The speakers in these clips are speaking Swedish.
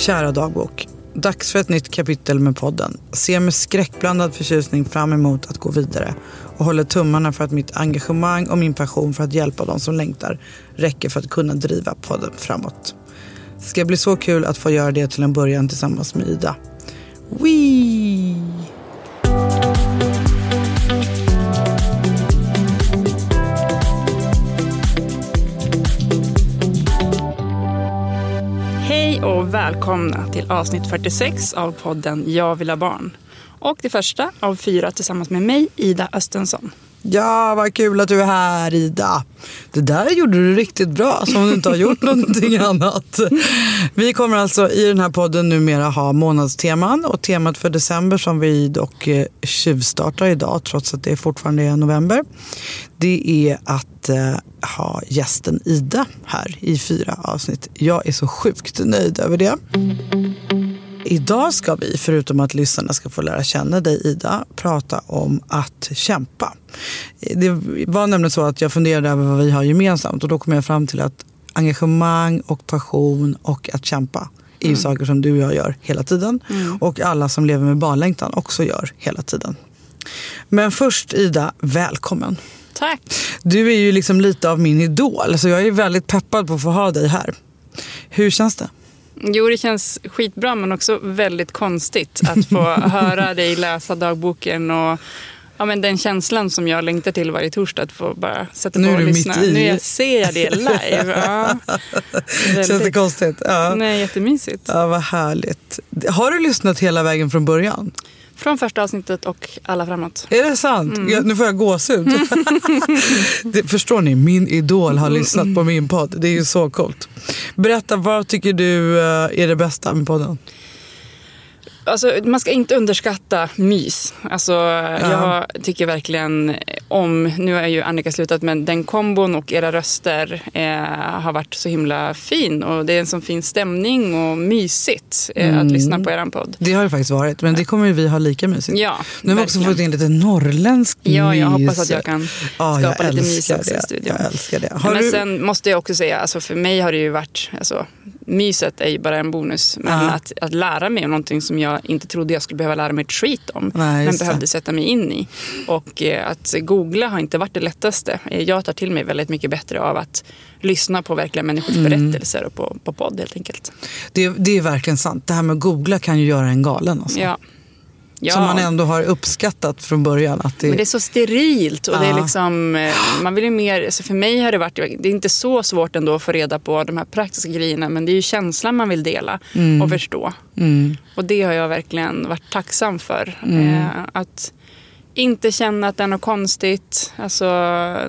Kära dagbok. Dags för ett nytt kapitel med podden. Ser med skräckblandad förtjusning fram emot att gå vidare och håller tummarna för att mitt engagemang och min passion för att hjälpa de som längtar räcker för att kunna driva podden framåt. Det ska bli så kul att få göra det till en början tillsammans med Ida. Wee! Och välkomna till avsnitt 46 av podden Jag vill ha barn. Och det första av fyra tillsammans med mig, Ida Östensson. Ja, vad kul att du är här Ida. Det där gjorde du riktigt bra, som om du inte har gjort någonting annat. Vi kommer alltså i den här podden numera ha månadsteman och temat för december som vi dock eh, tjuvstartar idag trots att det fortfarande är november. Det är att eh, ha gästen Ida här i fyra avsnitt. Jag är så sjukt nöjd över det. Idag ska vi, förutom att lyssnarna ska få lära känna dig Ida, prata om att kämpa. Det var nämligen så att jag funderade över vad vi har gemensamt och då kom jag fram till att engagemang och passion och att kämpa är ju saker som du och jag gör hela tiden. Och alla som lever med barnlängtan också gör hela tiden. Men först Ida, välkommen. Tack. Du är ju liksom lite av min idol, så jag är väldigt peppad på att få ha dig här. Hur känns det? Jo, det känns skitbra men också väldigt konstigt att få höra dig läsa dagboken och ja, men den känslan som jag längtar till varje torsdag att få bara sätta Nu på är och du lyssna. mitt i. Nu jag ser jag det live. Ja. Känns det Väldigt. konstigt? Ja. Nej, jättemysigt. Ja, vad härligt. Har du lyssnat hela vägen från början? Från första avsnittet och alla framåt. Är det sant? Mm. Ja, nu får jag gåshud. det, förstår ni? Min idol har lyssnat på min podd. Det är ju så coolt. Berätta, vad tycker du eh, är det bästa med podden? Alltså, man ska inte underskatta mys. Alltså, Jag tycker verkligen om, nu har ju Annika slutat, men den kombon och era röster eh, har varit så himla fin. Och det är en sån fin stämning och mysigt eh, Mm. att lyssna på er podd. Det har det faktiskt varit, men det kommer vi ha lika mysigt. Ja, nu har vi också fått in lite norrländsk Ja, jag mys. hoppas att jag kan Ja, skapa jag lite mys också i det. studion. Jag älskar det. Har men du... sen måste jag också säga, alltså för mig har det ju varit, alltså, myset är ju bara en bonus. Men Ja. att, att lära mig om någonting som jag inte trodde jag skulle behöva lära mig ett skit om. Nej, men behövde sätta mig in i. Och eh, att googla har inte varit det lättaste. Eh, Jag tar till mig väldigt mycket bättre av att lyssna på verkliga människors Mm. berättelser och på, på podd helt enkelt. det, det är verkligen sant. Det här med att googla kan ju göra en galen. Alltså. Ja. Ja. Som man ändå har uppskattat från början. Att det... Men det är så sterilt och det är Ja. liksom, eh, man vill ju mer, alltså för mig har det varit, det är inte så svårt ändå att få reda på de här praktiska grejerna men det är ju känslan man vill dela och förstå. Mm. Och det har jag verkligen varit tacksam för. Eh, att inte känna att det är något konstigt. Alltså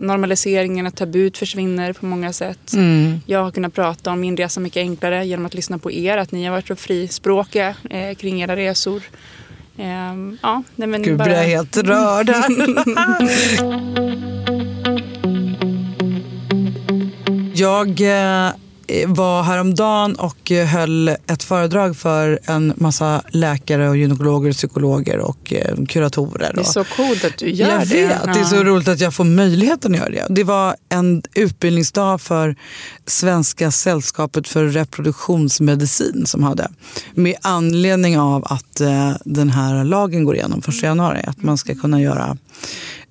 normaliseringen, att tabut försvinner på många sätt. Mm. Jag har kunnat prata om min resa mycket enklare genom att lyssna på er. Att ni har varit så frispråkiga eh, kring era resor. Eh, ja, nej, men Gud, bara- blir jag helt rörd här. jag eh, var häromdagen och eh, höll ett föredrag för en massa läkare och gynekologer, och psykologer och eh, kuratorer. Det är så coolt att du gör jag det. vet, det är så roligt att jag får möjligheten att göra det. Det var en utbildningsdag för Svenska sällskapet för reproduktionsmedicin som hade. Med anledning av att eh, den här lagen går igenom 1 januari. Att man ska kunna göra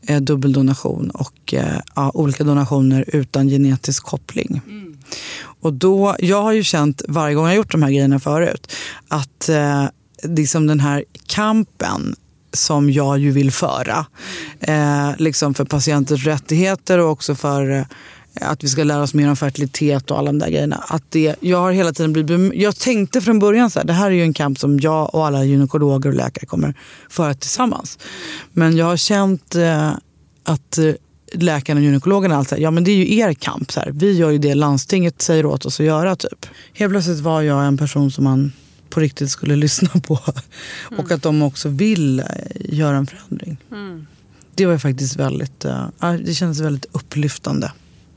eh, dubbeldonation och eh, ja, olika donationer utan genetisk koppling. Och då, jag har ju känt varje gång jag gjort de här grejerna förut att eh, liksom den här kampen som jag ju vill föra. Eh, liksom för patienters rättigheter och också för eh, att vi ska lära oss mer om fertilitet och alla de där grejerna. Att det, jag har hela tiden blivit Jag tänkte från början så här, det här är ju en kamp som jag och alla gynekologer och läkare kommer föra tillsammans. Men jag har känt eh, att eh, läkarna och gynekologerna alltid ja men det är ju er kamp. Så här. Vi gör ju det landstinget säger åt oss att göra. typ. Helt plötsligt var jag en person som man på riktigt skulle lyssna på. Mm. Och att de också vill eh, göra en förändring. Mm. Det var faktiskt väldigt, uh, det kändes väldigt upplyftande.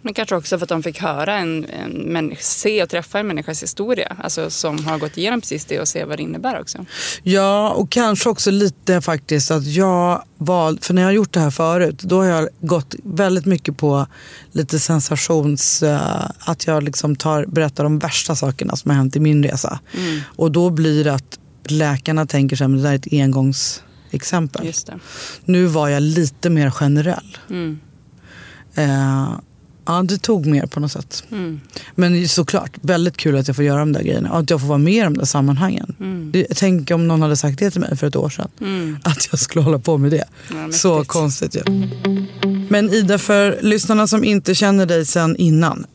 Men kanske också för att de fick höra en, en människa, se och träffa en människas historia. Alltså som har gått igenom precis det och se vad det innebär också. Ja, och kanske också lite faktiskt att jag valde, för när jag har gjort det här förut, då har jag gått väldigt mycket på lite sensations, uh, att jag liksom tar, berättar de värsta sakerna som har hänt i min resa. Mm. Och då blir det att läkarna tänker sig att det där är ett engångsexempel. Nu var jag lite mer generell. Mm. Uh, Ja, det tog mer på något sätt. Mm. Men såklart, väldigt kul att jag får göra de där grejerna. Och att jag får vara med i de där sammanhangen. Mm. Tänk om någon hade sagt det till mig för ett år sedan. Mm. Att jag skulle hålla på med det. Ja, Så konstigt ju. Ja. Men Ida, för lyssnarna som inte känner dig sen innan.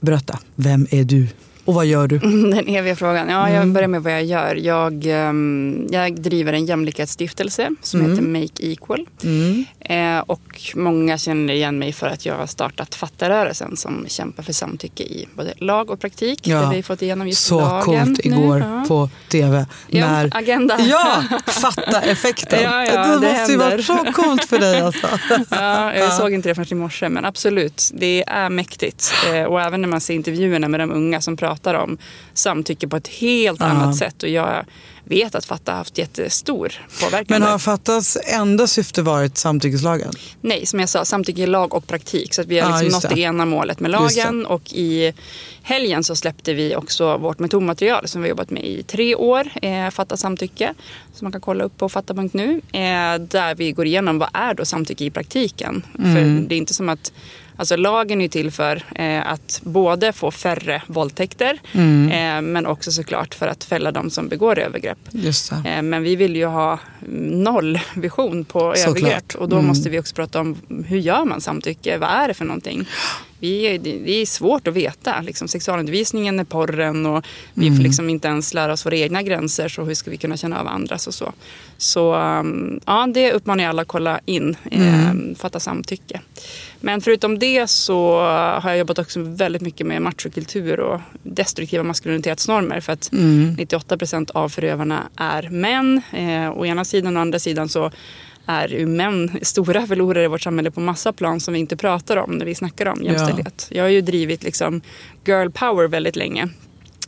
Berätta, vem är du? Och vad gör du? Den eviga frågan. Ja, jag mm. börjar med vad jag gör. Jag, um, jag driver en jämlikhetsstiftelse som mm. heter Make Equal. Mm. Eh, och många känner igen mig för att jag har startat Fattarörelsen som kämpar för samtycke i både lag och praktik. Ja. Där vi fått igenom just Så lagen coolt igår ja. på tv. Ja, när, agenda. Ja, fatta-effekten. Ja, ja, det, det måste ju varit så coolt för dig. Alltså. ja, jag såg inte det förrän i morse, men absolut. Det är mäktigt. Eh, och även när man ser intervjuerna med de unga som pratar pratar om samtycke på ett helt ja. annat sätt. Och jag vet att Fatta har haft jättestor påverkan. Men har Fattas enda syfte varit samtyckeslagen? Nej, som jag sa, samtycke i lag och praktik. Så att vi har liksom nått det. det ena målet med lagen. Och i helgen så släppte vi också vårt metodmaterial som vi har jobbat med i tre år, eh, Fatta samtycke. Som man kan kolla upp på fatta.nu. Eh, där vi går igenom vad är då samtycke i praktiken. Mm. För det är inte som att Alltså lagen är till för eh, att både få färre våldtäkter mm. eh, men också såklart för att fälla de som begår övergrepp. Eh, men vi vill ju ha nollvision på såklart. övergrepp och då mm. måste vi också prata om hur gör man samtycke? Vad är det för någonting? Vi, det är svårt att veta. Liksom, sexualundervisningen är porren och vi mm. får liksom inte ens lära oss våra egna gränser. Så hur ska vi kunna känna av andras och så. Så um, ja, det uppmanar jag alla att kolla in. Mm. Eh, fatta samtycke. Men förutom det så har jag jobbat också väldigt mycket med machokultur och destruktiva maskulinitetsnormer. För att mm. 98 procent av förövarna är män. Eh, å ena sidan och å andra sidan så är ju män stora förlorare i vårt samhälle på massa plan som vi inte pratar om när vi snackar om jämställdhet. Ja. Jag har ju drivit liksom girl power väldigt länge.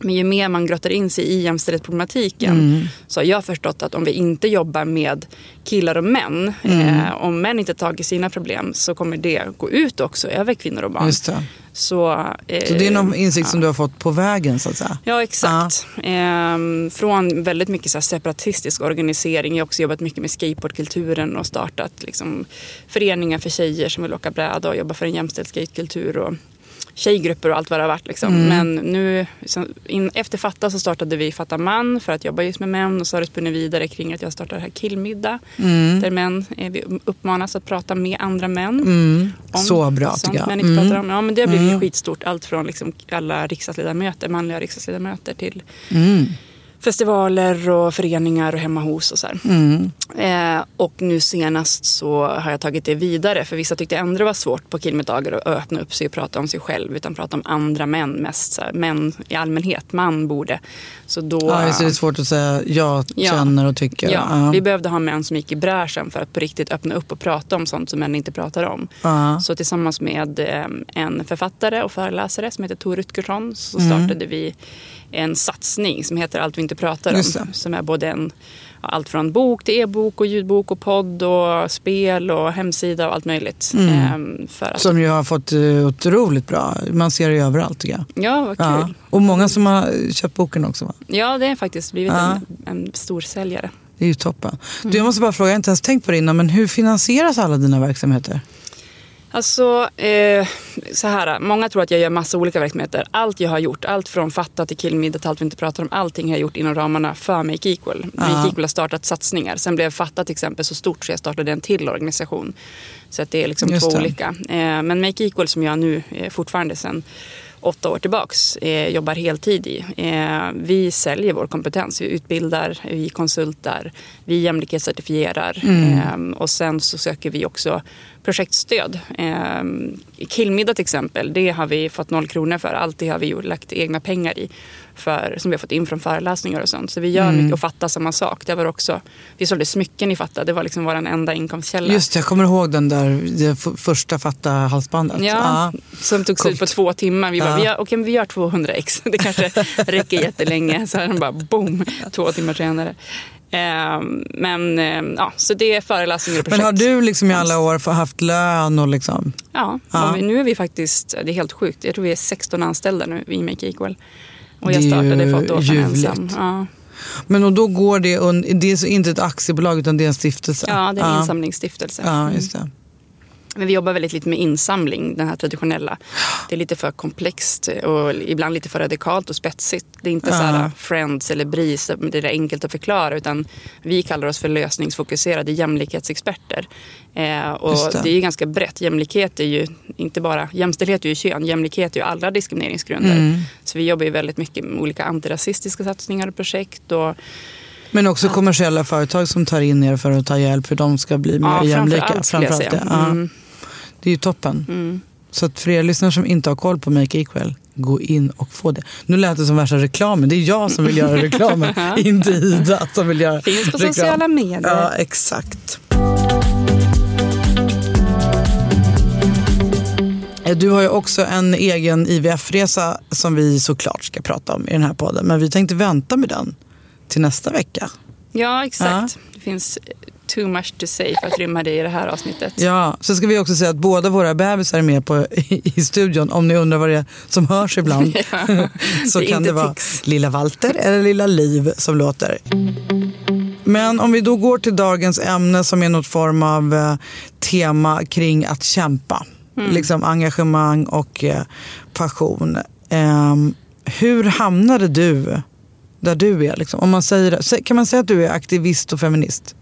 Men ju mer man grottar in sig i jämställdhetsproblematiken mm. så har jag förstått att om vi inte jobbar med killar och män, mm. eh, om män inte tar tag i sina problem så kommer det gå ut också över kvinnor och barn. Så, eh, så det är någon insikt ja. som du har fått på vägen så att säga? Ja exakt. Ja. Eh, från väldigt mycket så separatistisk organisering. Jag har också jobbat mycket med skateboardkulturen och startat liksom, föreningar för tjejer som vill åka bräda och jobba för en jämställd skatekultur. Och, tjejgrupper och allt vad det har varit. Liksom. Mm. Men nu, in, efter Fatta så startade vi Fatta Man för att jobba just med män och så har det spunnit vidare kring att jag startade här Killmiddag. Mm. Där män vi uppmanas att prata med andra män. Mm. Om så bra tycker jag. Män inte pratar om. Ja, men det har blivit mm. skitstort. Allt från liksom alla riksdagsledamöter, manliga riksdagsledamöter till mm festivaler och föreningar och hemma hos och så mm. eh, och nu senast så har jag tagit det vidare för vissa tyckte ändå det var svårt på killmiddagar att öppna upp sig och prata om sig själv utan prata om andra män mest. Så här, män i allmänhet, man borde. Så då, ja, så det är svårt att säga jag ja, känner och tycker. Ja, ja, vi behövde ha män som gick i bräschen för att på riktigt öppna upp och prata om sånt som män inte pratar om. Ja. Så tillsammans med eh, en författare och föreläsare som heter Tor Rutgersson så mm. startade mm. vi en satsning som heter Allt vi inte pratar om. Som är både en, allt från bok till e-bok och ljudbok och podd och spel och hemsida och allt möjligt. Mm. Ehm, för att... Som ju har fått uh, otroligt bra. Man ser det överallt tycker jag. Ja, vad kul. Ja. Och många som har köpt boken också va? Ja, det har faktiskt blivit ja. en, en stor säljare. Det är ju toppen. Mm. Du, jag måste bara fråga, jag har inte ens tänkt på det innan, men hur finansieras alla dina verksamheter? Alltså, eh, så här. Många tror att jag gör massa olika verksamheter. Allt jag har gjort, allt från Fatta till Killmiddag till allt vi inte pratar om. Allting har jag gjort inom ramarna för Make Equal. Make uh Equal har startat satsningar. Sen blev Fatta till exempel så stort så jag startade en till organisation. Så att det är liksom två det. olika. Eh, men Make Equal som jag nu eh, fortfarande sen åtta år tillbaks eh, jobbar heltid i. Eh, vi säljer vår kompetens. Vi utbildar, vi konsultar, vi jämlikhetscertifierar mm. eh, och sen så söker vi också projektstöd. Eh, Killmiddag till exempel, det har vi fått noll kronor för. Allt det har vi lagt egna pengar i. För, som vi har fått in från föreläsningar och sånt. Så vi gör mycket och Fatta samma sak. Det var också, vi sålde smycken i Fatta, det var liksom vår enda inkomstkälla. Just det, jag kommer ihåg den där det första fatta halsbandet. Ja, som tog slut på två timmar. Vi bara, Ja. vi gör, men vi gör 200 ex. Det kanske räcker jättelänge. Så den bara boom, två timmar senare. Ehm, men ehm, ja, så det är föreläsningar och projekt. Men har du liksom i alla år haft lön och liksom? Ja, Ja. vi- nu är vi faktiskt, det är helt sjukt, jag tror vi är 16 anställda nu i Make Equal. Och jag startade för sedan ljuvligt. ensam. Ja. Men och då går det, det är inte ett aktiebolag utan det är en stiftelse? ja, det är en insamlingsstiftelse. Ja, just det. Men vi jobbar väldigt lite med insamling, den här traditionella. Det är lite för komplext och ibland lite för radikalt och spetsigt. Det är inte så här Friends eller BRIS, det är enkelt att förklara. Utan vi kallar oss för lösningsfokuserade jämlikhetsexperter. Eh, och det. det. är ganska brett. Jämlikhet är ju inte bara, jämställdhet är ju kön, jämlikhet är ju alla diskrimineringsgrunder. Så vi jobbar ju väldigt mycket med olika antirasistiska satsningar och projekt. Och, Men också kommersiella företag som tar in er för att ta hjälp hur de ska bli mer Ja, jämlika. framför allt skulle jag säga. det. Ja. Mm. Det är ju toppen. Så att för er lyssnare som inte har koll på Make Equal, gå in och få det. Nu lät det som värsta reklamen. Det är jag som vill göra reklamen, inte Ida som vill göra Finns på reklam. sociala medier. Ja, exakt. Du har ju också en egen IVF-resa som vi såklart ska prata om i den här podden. Men vi tänkte vänta med den till nästa vecka. Ja, exakt. Det finns too much to say för att rymma det i det här avsnittet. Ja, så ska vi också säga att båda våra bebisar är med på, i, i studion. Om ni undrar vad det är som hörs ibland. så Det kan det vara tics. lilla Walter eller lilla Liv som låter. Men om vi då går till dagens ämne som är något form av eh, tema kring att kämpa. Mm. Liksom engagemang och eh, passion. Ehm, hur hamnade du där du är? Liksom? Om man säger, sä- kan man säga att du är aktivist och feminist?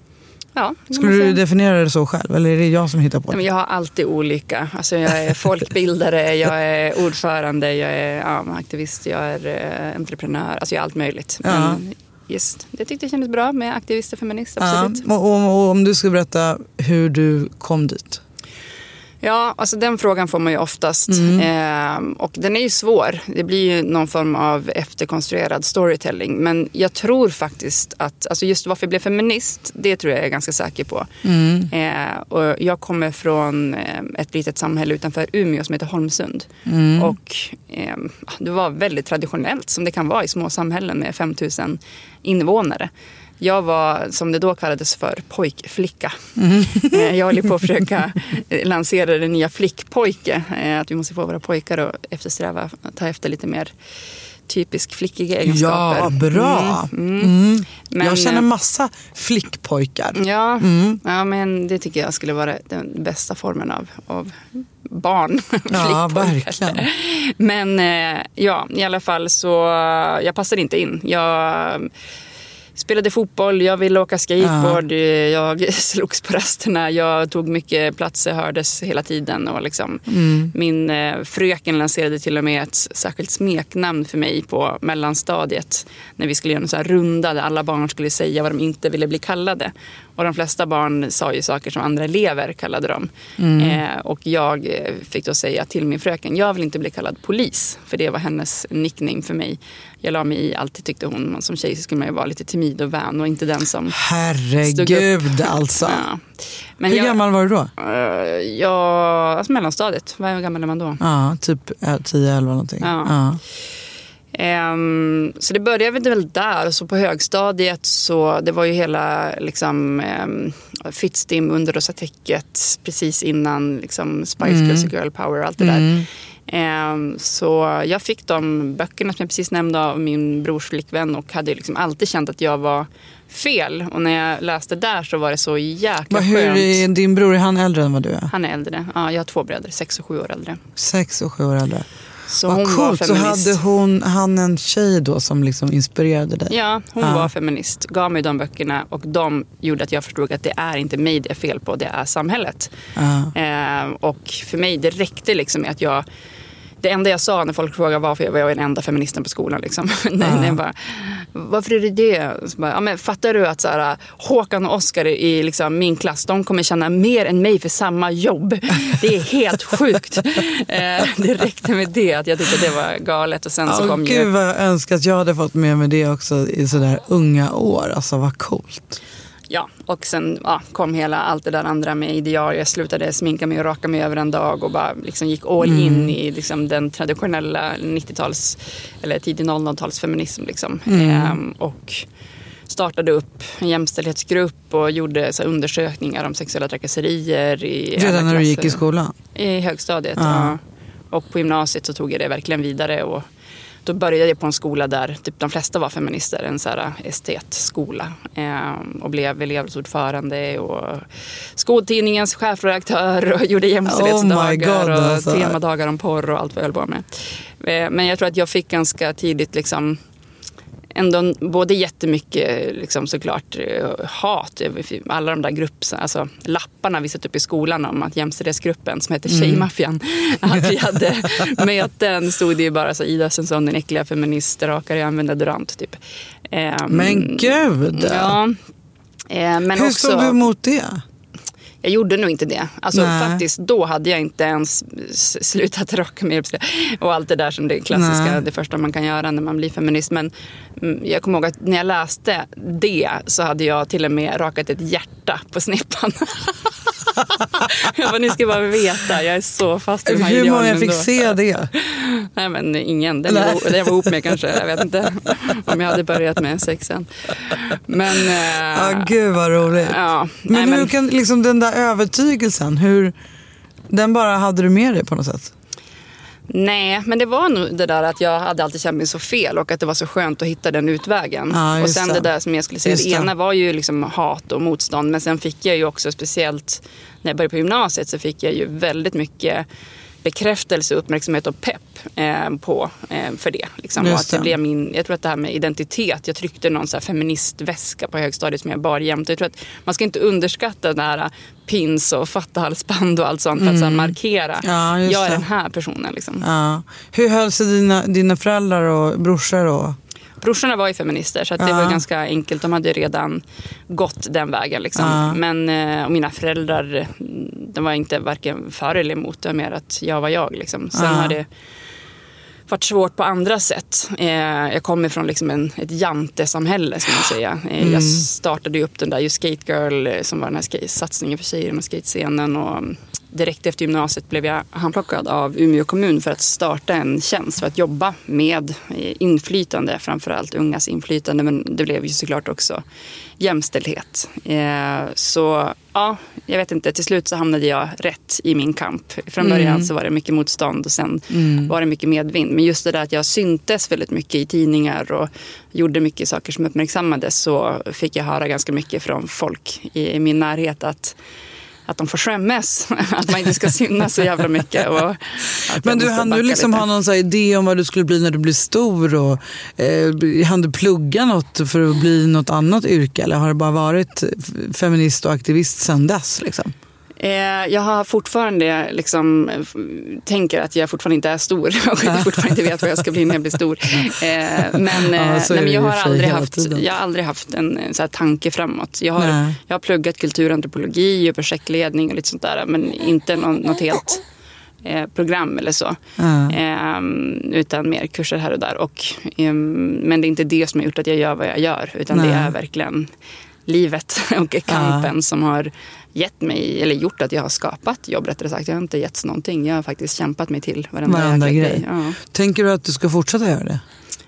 Ja, det Skulle du definiera det så själv eller är det jag som hittar på det? Jag har alltid olika. Alltså jag är folkbildare, jag är ordförande, jag är ja, aktivist, jag är eh, entreprenör. Alltså jag är allt möjligt. Ja. Men just, det tyckte jag kändes bra med aktivist och feminist. Ja, Absolut. och, och, och om du skulle berätta hur du kom dit? Ja, alltså den frågan får man ju oftast. Mm. Ehm, och den är ju svår. Det blir ju någon form av efterkonstruerad storytelling. Men jag tror faktiskt att, alltså just varför jag blev feminist, det tror jag jag är ganska säker på. Mm. Eh, och jag kommer från eh, ett litet samhälle utanför Umeå som heter Holmsund. Mm. Och eh, det var väldigt traditionellt som det kan vara i små samhällen med 5000 invånare. Jag var, som det då kallades för, pojkflicka. Mm. Eh, Jag håller på att försöka eh, lansera det nya flickpojke. Eh, Att vi måste få våra pojkar att eftersträva, ta efter lite mer typisk flickiga egenskaper. Ja, bra. Mm, mm. Mm. Men, jag känner massa flickpojkar. Ja, Mm. ja, men det tycker jag skulle vara den bästa formen av, av barn. Ja, verkligen. Men ja, i alla fall så jag passade inte in. Jag spelade fotboll, jag ville åka skateboard, jag slogs på rasterna, jag tog mycket plats, jag hördes hela tiden. Och liksom, Mm. Min eh, fröken lanserade till och med ett särskilt smeknamn för mig på mellanstadiet. När vi skulle göra en sån här runda där alla barn skulle säga vad de inte ville bli kallade. Och de flesta barn sa ju saker som andra elever kallade dem. Eh, och jag eh, fick då säga till min fröken, jag vill inte bli kallad polis. För det var hennes nickname för mig. Jag la mig i alltid tyckte hon. Som tjej så skulle man ju vara lite timid och vän och inte den som Herregud alltså. Ja. Men Hur jag, gammal var du då? eh, ja, alltså mellanstadiet. Vad gammal är man då? Ja, typ eh, 10-11 någonting. Ja. Ja. Ehm, så det började väl där. Och så på högstadiet så det var ju hela liksom, um, Fittstim under rosa täcket precis innan liksom, Spice Girls och Girl Power och allt det där. Ehm, så jag fick de böckerna som jag precis nämnde av min brors flickvän och hade liksom alltid känt att jag var fel. Och när jag läste där så var det så jäkla Vad, hur skönt. är din bror, är han äldre än vad du är? Han är äldre. Ja, jag har två bröder, sex och sju år äldre. Sex och sju år äldre. Så Vad hon coolt, så hade hon, han en tjej då som liksom inspirerade dig? Ja, hon Ja. var feminist. Gav mig de böckerna och de gjorde att jag förstod att det är inte mig det är fel på, det är samhället. Ja. Eh, och för mig, det räckte liksom med att jag det enda jag sa när folk frågade varför jag var den enda feministen på skolan. Liksom. nej, nej, bara, varför är det det? Så bara, ja, men fattar du att så här, Håkan och Oskar i liksom, min klass, de kommer tjäna mer än mig för samma jobb. Det är helt sjukt. Eh, det räckte med det, att jag tyckte det var galet. Och sen så Åh, kom Gud ju... vad jag önskar att jag hade fått med mig det också i sådär unga år. Alltså vad coolt. Ja, och sen ja, kom hela allt det där andra med ideal. Jag slutade sminka mig och raka mig över en dag och bara liksom gick all in i liksom den traditionella 90-tals eller tidig 00-talsfeminism. Liksom. Ehm, och startade upp en jämställdhetsgrupp och gjorde så undersökningar om sexuella trakasserier i Redan när du gick i skolan? I högstadiet, Ja. ja. Och på gymnasiet så tog jag det verkligen vidare. Och då började jag på en skola där typ de flesta var feminister, en så här estetskola. Ehm, och blev elevrådsordförande och skoltidningens chefredaktör och gjorde jämställdhetsdagar Oh God, och alltså. temadagar om porr och allt vad jag höll på med. Eh, Men jag tror att jag fick ganska tidigt liksom ändå både jättemycket liksom såklart eh, hat alla de där grupps, alltså lapparna vi satt upp i skolan om att jämställdhetsgruppen som heter Tjejmaffian, att vi hade möten stod det ju bara så Ida Svensson, den äckliga feminist, rakar jag använder durant typ. Ehm, Men gud! Ja. Eh, Men Hur också, stod du emot det? Jag gjorde nog inte det. Alltså Nej. faktiskt, då hade jag inte ens slutat rocka mig och allt det där som det klassiska, Nej. det första man kan göra när man blir feminist. Men mm, jag kommer ihåg att när jag läste det så hade jag till och med rakat ett hjärta på snippan. jag bara, ni ska bara veta, jag är så fast i de här Hur många fick ändå. se det? Nej men ingen, jag, var, jag var ihop med kanske. Jag vet inte om jag hade börjat med sexen. Men... eh, Ja, gud vad roligt. ja, Men, nej, hur kan liksom den där övertygelsen, hur, den bara hade du med dig på något sätt? Nej, men det var nog det där att jag hade alltid känt mig så fel och att det var så skönt att hitta den utvägen. Ja, och sen det. där som jag skulle säga, Just det. ena var ju liksom hat och motstånd men sen fick jag ju också speciellt när jag började på gymnasiet så fick jag ju väldigt mycket bekräftelse, uppmärksamhet och pepp eh, på, eh, för det. Liksom. Och att det blev min, jag tror att det här med identitet, jag tryckte någon så feministväska på högstadiet som jag bar jämt. Jag tror att man ska inte underskatta det här pins och fattahalsband och allt sånt för att så här markera. Mm. Ja, jag är det. den här personen. Liksom. Ja. Hur höll sig dina, dina föräldrar och brorsor? Och, Brorsorna var ju feminister så det Ja. var ganska enkelt. De hade redan gått den vägen. Liksom. Ja. Men eh, mina föräldrar de var inte varken för eller emot. Det var mer att jag var jag. Liksom. Sen Ja. har det varit svårt på andra sätt. Eh, jag kommer från liksom en, ett jantesamhälle ska man säga. Eh, Mm. Jag startade upp den där ju Skate Girl som var den här satsningen för tjejer med skatescenen. Och mm, direkt efter gymnasiet blev jag handplockad av Umeå kommun för att starta en tjänst för att jobba med inflytande, framförallt ungas inflytande. Men det blev ju såklart också jämställdhet. Eh, så ja, jag vet inte, till slut så hamnade jag rätt i min kamp. Från början så var det mycket motstånd och sen var det mycket medvind. Men just det där att jag syntes väldigt mycket i tidningar och gjorde mycket saker som uppmärksammades så fick jag höra ganska mycket från folk i min närhet att att de får skämmas, att man inte ska synas så jävla mycket. Och men du hann du liksom lite. ha någon idé om vad du skulle bli när du blir stor? Och, eh, hann du plugga något för att bli något annat yrke? Eller har det bara varit feminist och aktivist sedan dess? Liksom? Eh, jag har fortfarande liksom, tänker att jag fortfarande inte är stor och jag fortfarande inte vet vad jag ska bli när jag blir stor. Eh, men, Ja, eh, nej, det men jag, har aldrig haft, jag har aldrig haft en så här, tanke framåt. Jag har, Nej. jag har pluggat kulturantropologi och projektledning och lite sånt där men inte någon, något helt program eller så. Ja. Ehm, utan mer kurser här och där. Och, ehm, men det är inte det som har gjort att jag gör vad jag gör. Utan det Nej. är verkligen livet och kampen som har gett mig, eller gjort att jag har skapat jobb rättare sagt. Jag har inte getts någonting. Jag har faktiskt kämpat mig till varenda, Varenda grej. Ja. Tänker du att du ska fortsätta göra det?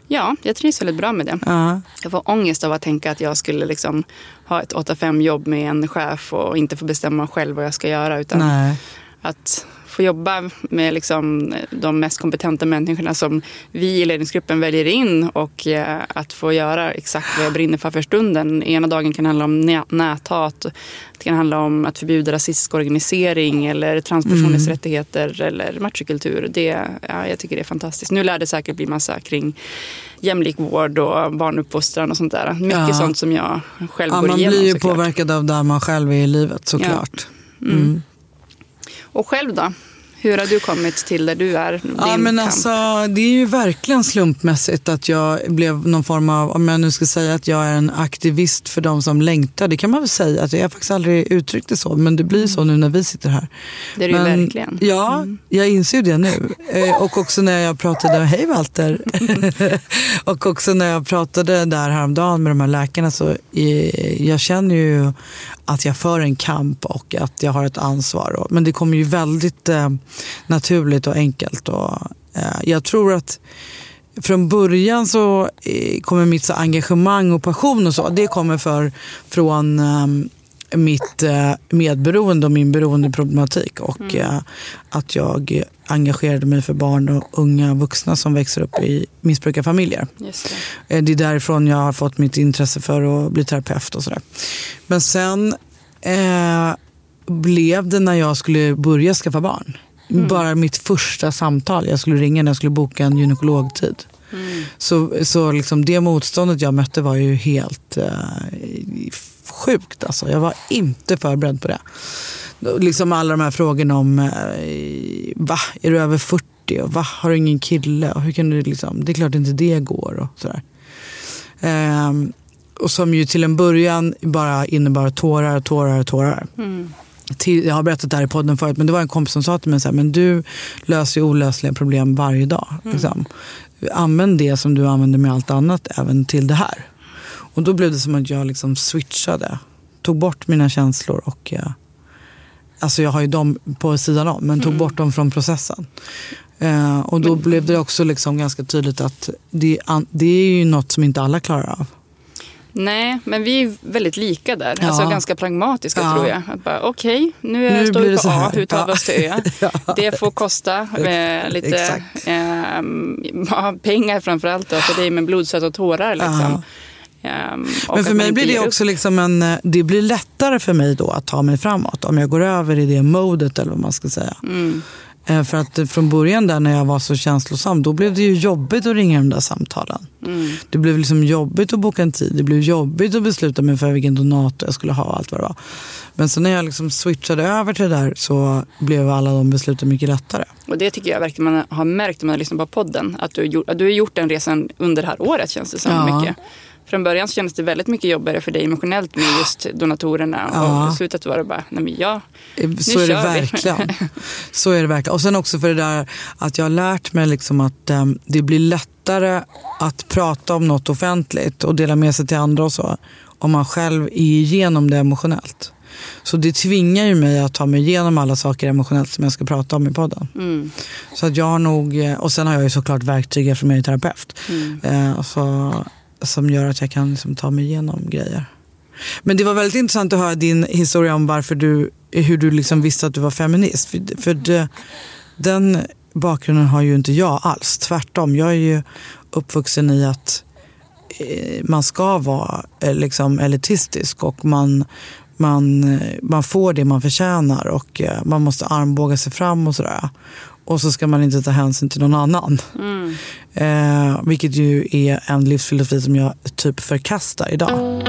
ja, jag trivs väldigt bra med det. Ja. Jag får ångest av att tänka att jag skulle liksom ha ett 8-5 jobb med en chef och inte få bestämma själv vad jag ska göra. Utan Nej. att få jobba med liksom de mest kompetenta människorna som vi i ledningsgruppen väljer in och eh, att få göra exakt vad jag brinner för för stunden. Ena dagen kan det handla om nä- näthat, det kan handla om att förbjuda rasistisk organisering eller transpersoners rättigheter eller machokultur. Det, ja, jag tycker det är fantastiskt. Nu lär det säkert bli massa kring jämlik vård och barnuppfostran och sånt där. Mycket Ja. sånt som jag själv Ja, går man igenom blir ju såklart. påverkad av där man själv är i livet såklart. Mm. Och själv då? Hur har du kommit till där du är? Ja, men kamp? alltså, det är ju verkligen slumpmässigt att jag blev någon form av, om jag nu ska säga att jag är en aktivist för de som längtar. Det kan man väl säga, att jag har faktiskt aldrig uttryckt det så, men det blir så nu när vi sitter här. Det är det ju men, verkligen. Ja, jag inser ju det nu. Eh, Och också när jag pratade, hej Walter. och också när jag pratade där häromdagen med de här läkarna så eh, jag känner ju att jag för en kamp och att jag har ett ansvar. Men det kommer ju väldigt eh, naturligt och enkelt. Och, eh, jag tror att från början så eh, kommer mitt så engagemang och passion och så, det kommer för, från ehm, mitt eh, medberoende och min beroendeproblematik och eh, att jag engagerade mig för barn och unga vuxna som växer upp i missbrukarfamiljer. Just det. Eh, Det är därifrån jag har fått mitt intresse för att bli terapeut och sådär. Men sen eh, blev det när jag skulle börja skaffa barn. Bara mitt första samtal. Jag skulle ringa när jag skulle boka en gynekologtid. Så, så liksom det motståndet jag mötte var ju helt eh, sjukt. Alltså. Jag var inte förberedd på det. Liksom alla de här frågorna om eh, va, är du över 40 och va, har du ingen kille? Och hur kan du liksom, det är klart inte det går och sådär. Ehm, och som ju till en början bara innebar tårar, tårar, tårar. Till, jag har berättat det här i podden förut, men det var en kompis som sa till mig så här, men du löser ju olösliga problem varje dag. Liksom. Använd det som du använder med allt annat även till det här. Och då blev det som att jag liksom switchade, tog bort mina känslor och eh, Alltså jag har ju dem på sidan om, men tog bort dem från processen. Eh, och då blev det också liksom ganska tydligt att det, det är ju något som inte alla klarar av. Nej, men vi är väldigt lika där. Ja. Alltså ganska pragmatiska Ja. tror jag. Att Okej, nu, är Nu står vi det på A, hur tar vi oss till Ö? Ja. Det får kosta eh, lite ja, pengar framförallt då, för dig med blodsvett och tårar. Liksom. Och Men för mig blir det upp. också liksom en, eh, det blir lättare för mig då att ta mig framåt. Om jag går över i det modet eller vad man ska säga. Mm. Eh, För att eh, från början där när jag var så känslosam, då blev det ju jobbigt att ringa de där samtalen. Mm. Det blev liksom jobbigt att boka en tid, det blev jobbigt att besluta mig för vilken donator jag skulle ha och allt vad det var. Men så när jag liksom switchade över till det där så blev alla de besluten mycket lättare. Och det tycker jag verkligen man har märkt om man har lyssnat på podden. Att du, att du har gjort den resan under det här året känns det som. Ja. Mycket. Från början så kändes det väldigt mycket jobbigare för dig emotionellt med just donatorerna. Ja. Och i slutet var det bara, nej men jag, Eh, Så är det kör vi. verkligen. Så är det verkligen. Och sen också för det där att jag har lärt mig liksom att eh, det blir lättare att prata om något offentligt och dela med sig till andra och så. Om man själv är igenom det emotionellt. Så det tvingar ju mig att ta mig igenom alla saker emotionellt som jag ska prata om i podden. mm, Så att jag har nog, eh, och sen har jag ju såklart verktyg eftersom jag är terapeut. mm. Eh, så, som gör att jag kan liksom ta mig igenom grejer. Men det var väldigt intressant att höra din historia om varför du, hur du liksom visste att du var feminist. För, för det, den bakgrunden har ju inte jag alls. Tvärtom, jag är ju uppvuxen i att eh, man ska vara eh, liksom elitistisk och man, man, eh, man får det man förtjänar och man måste armbåga sig fram och sådär. Och så ska man inte ta hänsyn till någon annan. Mm. Eh, vilket ju är en livsfilosofi som jag typ förkastar idag.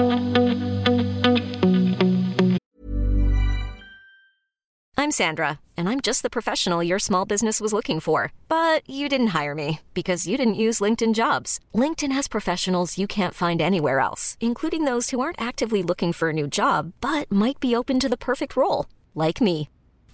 I'm Sandra, and I'm just the professional your small business was looking for. But you didn't hire me because you didn't use LinkedIn jobs. LinkedIn has professionals you can't find anywhere else, including those who aren't actively looking for a new job but might be open to the perfect role, like me.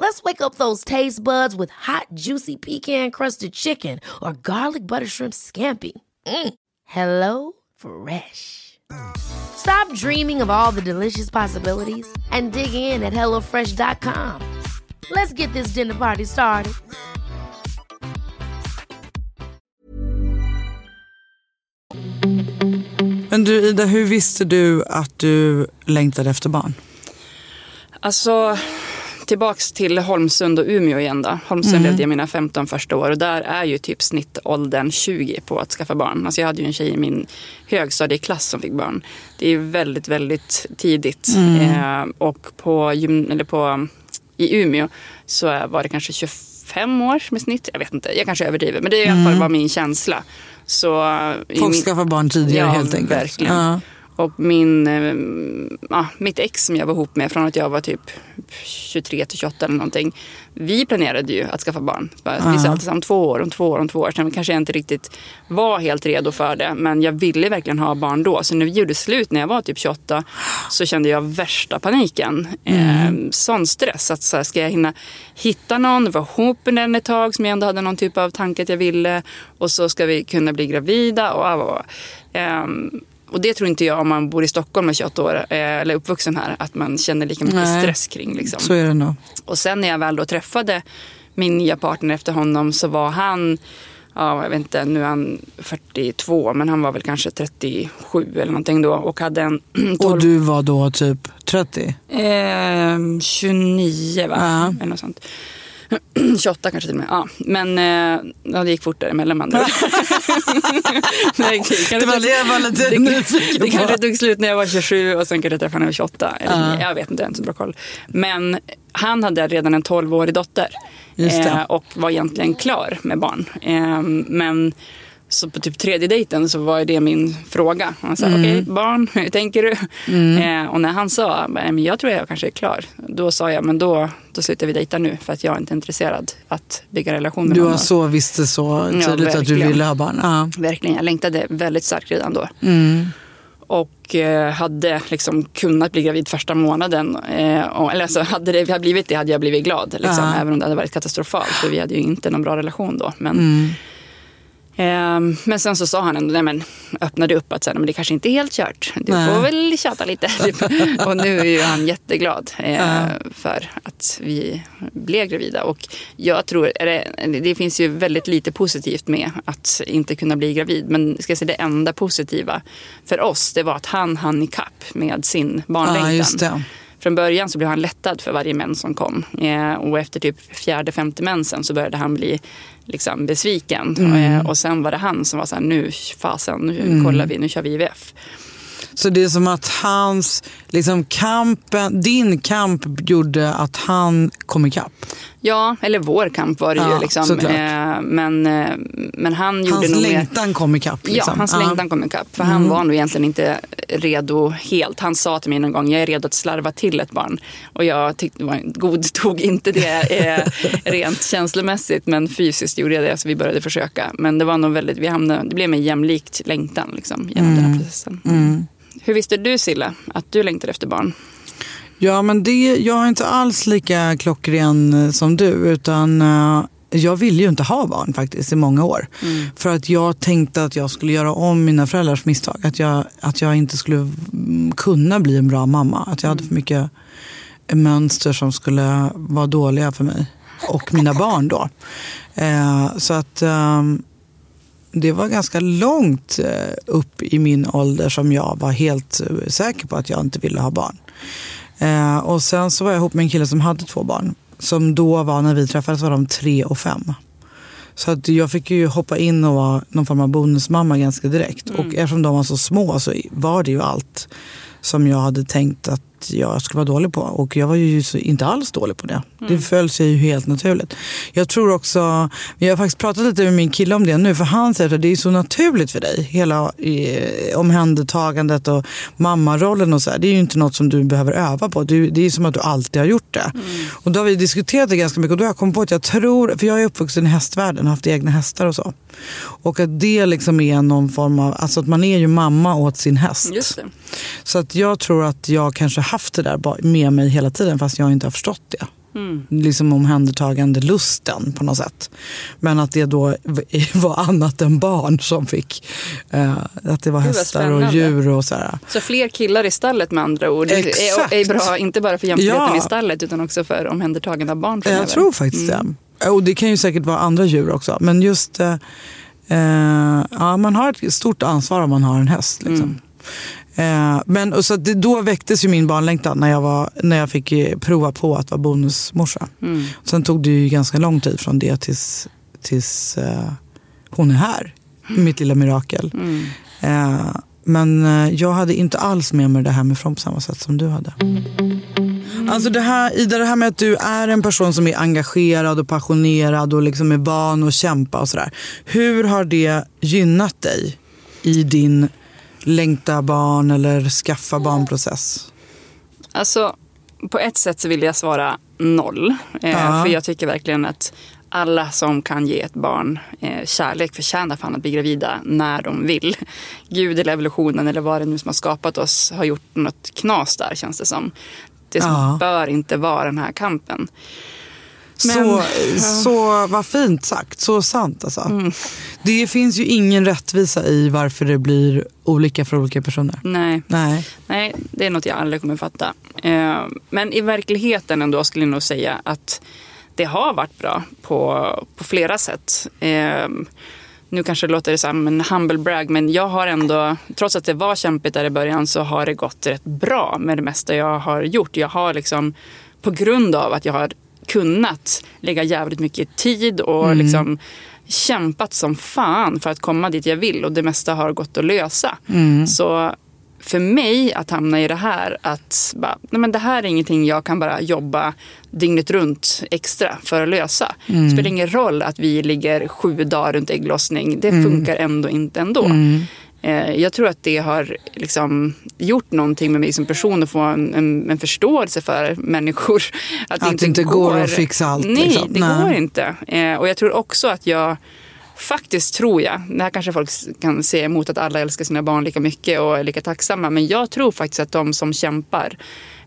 Let's wake up those taste buds with hot, juicy pecan-crusted chicken or garlic butter shrimp scampi. Mm. Hello Fresh. Stop dreaming of all the delicious possibilities and dig in at HelloFresh.com. Let's get this dinner party started. Men du Ida, hur visste du att du längtade efter barn? Alltså, tillbaks till Holmsund och Umeå igen då. Holmsund mm. levde jag mina 15 första år och där är ju typ snittåldern 20 på att skaffa barn. Alltså jag hade ju en tjej i min högstadieklass som fick barn. Det är väldigt, väldigt tidigt. Mm. Eh, och på, eller på, i Umeå så var det kanske 25 år med snitt. Jag vet inte, jag kanske överdriver. Men det är i alla fall mm. min känsla. Så, Folk skaffar barn tidigare ja, helt enkelt. Verkligen. Ja. Och min, eh, ja, mitt ex som jag var ihop med från att jag var typ 23 till 28 eller någonting. Vi planerade ju att skaffa barn. Vi sa alltid om två år, om två år, om två år. Sen kanske jag inte riktigt var helt redo för det. Men jag ville verkligen ha barn då. Så när vi gjorde slut när jag var typ 28 så kände jag värsta paniken. Mm. Eh, sån stress. Att så här, ska jag hinna hitta någon, vara ihop med den ett tag som jag ändå hade någon typ av tanke att jag ville. Och så ska vi kunna bli gravida. Och, och, och. Um, och det tror inte jag om man bor i Stockholm med 28 år eh, eller uppvuxen här att man känner lika mycket Nej, stress kring. Liksom. Så är det nog. Och sen när jag väl då träffade min nya partner efter honom så var han ja, jag vet inte, nu är han 42 men han var väl kanske 37 eller någonting då och hade en 12... Och du var då typ 30? Eh, 29 va? Ja. Eller något sånt. 28 kanske till och med. Ja. Men eh, ja, det gick fort däremellan med andra det, det var det jag var lite nyfiken på. Det kanske tog slut när jag var 27 och sen kanske jag träffade när jag var 28. Eller, uh. Jag vet inte, jag har inte så bra koll. Men han hade redan en 12-årig dotter. Eh, och var egentligen klar med barn. Eh, men så på typ tredje dejten så var det min fråga. Han sa, mm. okej okay, barn, hur tänker du? Mm. Eh, och när han sa, men jag tror jag kanske är klar. Då sa jag, men då, då slutar vi dejta nu för att jag är inte intresserad att bygga relation med du. Du så visste så tydligt ja, att du ville ha barn? Ja. Verkligen, jag längtade väldigt starkt redan då. Mm. Och eh, hade liksom kunnat bli gravid första månaden. Eh, och, eller alltså, hade det hade blivit det hade jag blivit glad. Liksom, ja. Även om det hade varit katastrofalt. För vi hade ju inte någon bra relation då. Men, mm. Men sen så sa han ändå, nej men öppnade upp att men det kanske inte är helt kört. Du nej. får väl tjata lite. och nu är ju han jätteglad eh, för att vi blev gravida. Och jag tror, det, det finns ju väldigt lite positivt med att inte kunna bli gravid. Men ska jag säga, det enda positiva för oss det var att han hann ikapp med sin barnlängtan. Från början så blev han lättad för varje mens som kom. Eh, och efter typ fjärde, femte mensen så började han bli liksom besviken. Mm. Eh, och sen var det han som var så här, nu fasen, nu mm. kollar vi, nu kör vi IVF. Så det är som att hans, liksom kampen, din kamp gjorde att han kom ikapp? Ja, eller vår kamp var det ja, ju. Liksom. Eh, men, eh, men han gjorde hans nog längtan mer... kom ikapp? Liksom. Ja, hans ja. längtan kom ikapp. För mm. han var nog egentligen inte redo helt. Han sa till mig någon gång, jag är redo att slarva till ett barn. Och jag tyckte, godtog inte det eh, rent känslomässigt. Men fysiskt gjorde jag det, så vi började försöka. Men det var nog väldigt, vi hamnade, det blev en jämlikt längtan liksom, genom mm. den här mm. processen. Mm. Hur visste du Silla att du längtade efter barn? Ja, men det, jag är inte alls lika klockren eh, som du. utan... Uh, jag ville ju inte ha barn faktiskt i många år. Mm. För att jag tänkte att jag skulle göra om mina föräldrars misstag. Att jag, att jag inte skulle kunna bli en bra mamma. Att jag hade för mycket mönster som skulle vara dåliga för mig. Och mina barn då. Eh, så att um, det var ganska långt eh, upp i min ålder som jag var helt eh, säker på att jag inte ville ha barn. Eh, och sen så var jag ihop med en kille som hade två barn. Som då var, när vi träffades, var de tre och fem. Så att jag fick ju hoppa in och vara någon form av bonusmamma ganska direkt. Mm. Och eftersom de var så små så var det ju allt som jag hade tänkt att jag skulle vara dålig på. Och jag var ju inte alls dålig på det. Mm. Det föll sig ju helt naturligt. Jag tror också, jag har faktiskt pratat lite med min kille om det nu. För han säger att det är så naturligt för dig. Hela eh, omhändertagandet och mammarollen och så här, Det är ju inte något som du behöver öva på. Det, det är som att du alltid har gjort det. Mm. Och då har vi diskuterat det ganska mycket. Och då har jag kommit på att jag tror, för jag är uppvuxen i hästvärlden, haft egna hästar och så. Och att det liksom är någon form av, alltså att man är ju mamma åt sin häst. Så att jag tror att jag kanske haft det där med mig hela tiden fast jag inte har förstått det. Mm. Liksom omhändertagande lusten på något sätt. Men att det då var annat än barn som fick. Eh, att det var hästar och djur och så här. Så fler killar i stallet med andra ord. Exakt. Är, är bra, inte bara för jämställdheten ja. i stallet utan också för omhändertagande av barn framöver. Jag tror faktiskt mm. det. Och det kan ju säkert vara andra djur också. Men just, eh, eh, ja man har ett stort ansvar om man har en häst. Liksom. Mm. Eh, men och så det, då väcktes ju min barnlängtan när jag, var, när jag fick eh, prova på att vara bonusmorsa. Mm. Sen tog det ju ganska lång tid från det tills, tills eh, hon är här. Mitt lilla mirakel. Mm. Eh, men eh, jag hade inte alls med mig det här med från på samma sätt som du hade. Alltså det här, Ida, det här med att du är en person som är engagerad och passionerad och liksom är van att kämpa och sådär. Hur har det gynnat dig i din längta barn eller skaffa barnprocess? Alltså, på ett sätt så vill jag svara noll. Eh. För jag tycker verkligen att alla som kan ge ett barn eh, kärlek förtjänar fan att bli gravida när de vill. Gud eller evolutionen eller vad det nu som har skapat oss har gjort något knas där känns det som. Det som Ja. bör inte vara den här kampen. Så, så vad fint sagt, så sant alltså. Det finns ju ingen rättvisa i varför det blir olika för olika personer. Nej. Nej. Nej, det är något jag aldrig kommer fatta. Eh, Men i verkligheten ändå skulle jag nog säga att det har varit bra på, på flera sätt. Eh, Nu kanske det låter som en humble brag, men jag har ändå, trots att det var kämpigt där i början, så har det gått rätt bra med det mesta jag har gjort. Jag har liksom, på grund av att jag har kunnat lägga jävligt mycket tid och liksom kämpat som fan för att komma dit jag vill och det mesta har gått att lösa. Så för mig att hamna i det här att bara, nej men det här är ingenting jag kan bara jobba dygnet runt extra för att lösa. Det spelar ingen roll att vi ligger sju dagar runt ägglossning. Det funkar ändå inte ändå. Eh, Jag tror att det har liksom gjort någonting med mig som person att få en, en, en förståelse för människor. Att, Att det inte går att fixa allt, Nej, liksom. det Nej. går inte. Eh, Och jag tror också att jag Faktiskt tror jag, det här kanske folk kan se emot att alla älskar sina barn lika mycket och är lika tacksamma. Men jag tror faktiskt att de som kämpar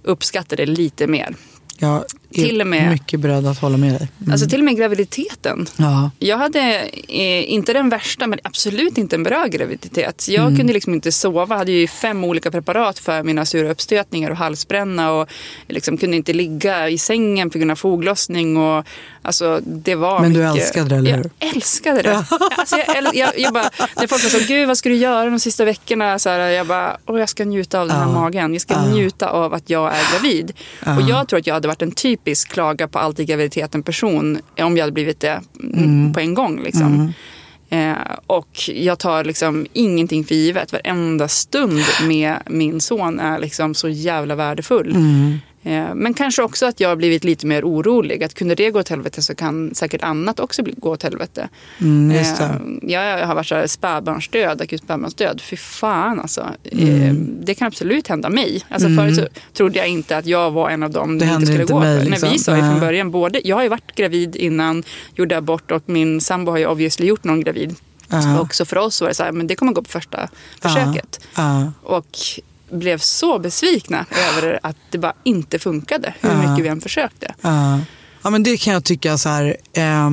uppskattar det lite mer. Är Till och med- mycket beredd att hålla med dig. Mm. Alltså till och med graviditeten. Ja. Jag hade eh, inte den värsta, men absolut inte en bra graviditet. Jag kunde liksom inte sova. hade ju fem olika preparat för mina sura uppstötningar och halsbränna. Och liksom kunde inte ligga i sängen på grund av foglossning. Och, alltså, det var Men du mycket... älskade det, eller hur? Jag älskade det. alltså, jag, jag, jag bara, när folk sa gud vad ska du göra de sista veckorna? Så här, jag bara, Åh, jag ska njuta av den här Ja. magen. Jag ska Ja. njuta av att jag är gravid. Och jag tror att jag hade varit en typisk klaga på allt i graviditeten person om jag hade blivit det mm. på en gång. Liksom. Eh, och jag tar liksom ingenting för givet. Varenda stund med min son är liksom så jävla värdefull. Eh, men kanske också att jag har blivit lite mer orolig. Att kunde det gå åt helvete så kan säkert annat också bli, gå åt helvete. Mm. Eh, jag har varit så här spädbarnsdöd, akut spädbarnsdöd. Fy fan alltså. Eh, Mm. det kan absolut hända mig. Alltså Förut så trodde jag inte att jag var en av dem Det det inte skulle inte gå mig, för. liksom. När vi sa ju Nej. från början, både, jag har ju varit gravid innan, gjorde abort och min sambo har ju obviously gjort någon gravid. Ja. Och så för oss var det så här, men det kommer gå på första försöket. Ja. Och blev så besvikna över att det bara inte funkade, hur mycket vi än försökte. Ja. Men det kan jag tycka så här. eh,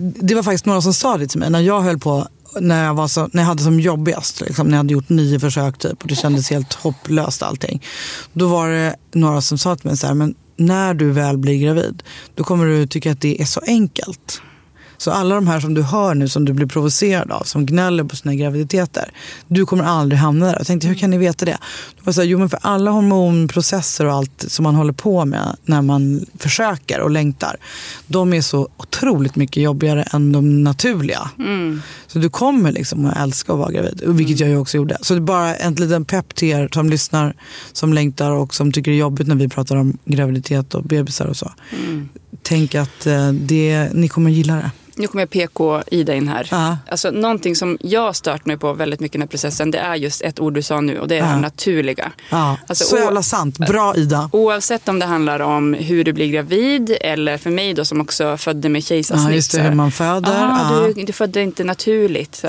det var faktiskt några som sa det till mig när jag höll på när jag, var så, när jag hade som jobbigast, liksom, när jag hade gjort nio försök typ, och det kändes helt hopplöst allting. Då var det några som sa till mig så här, men när du väl blir gravid, då kommer du tycka att det är så enkelt. Så alla de här som du hör nu som du blir provocerad av, som gnäller på sina graviditeter, du kommer aldrig hamna där. Jag tänkte, hur kan ni veta det? Det var så här, jo men för alla hormonprocesser och allt som man håller på med när man försöker och längtar, de är så otroligt mycket jobbigare än de naturliga. Så du kommer liksom att älska att vara gravid, vilket jag ju också gjorde. Så det är bara en liten pepp till er som lyssnar, som längtar och som tycker det är jobbigt när vi pratar om graviditet och bebisar och så. Tänk att eh, det, ni kommer gilla det. Nu kommer jag PK Ida in här. Ja. Alltså, någonting som jag stört mig på väldigt mycket i den här processen det är just ett ord du sa nu och det är det Ja. naturliga. Ja, Alltså, så jävla sant. Bra Ida. Oavsett om det handlar om hur du blir gravid eller för mig då som också födde med kejsarsnitt. Ja, just det, hur man föder. Ah, du, du födde inte naturligt.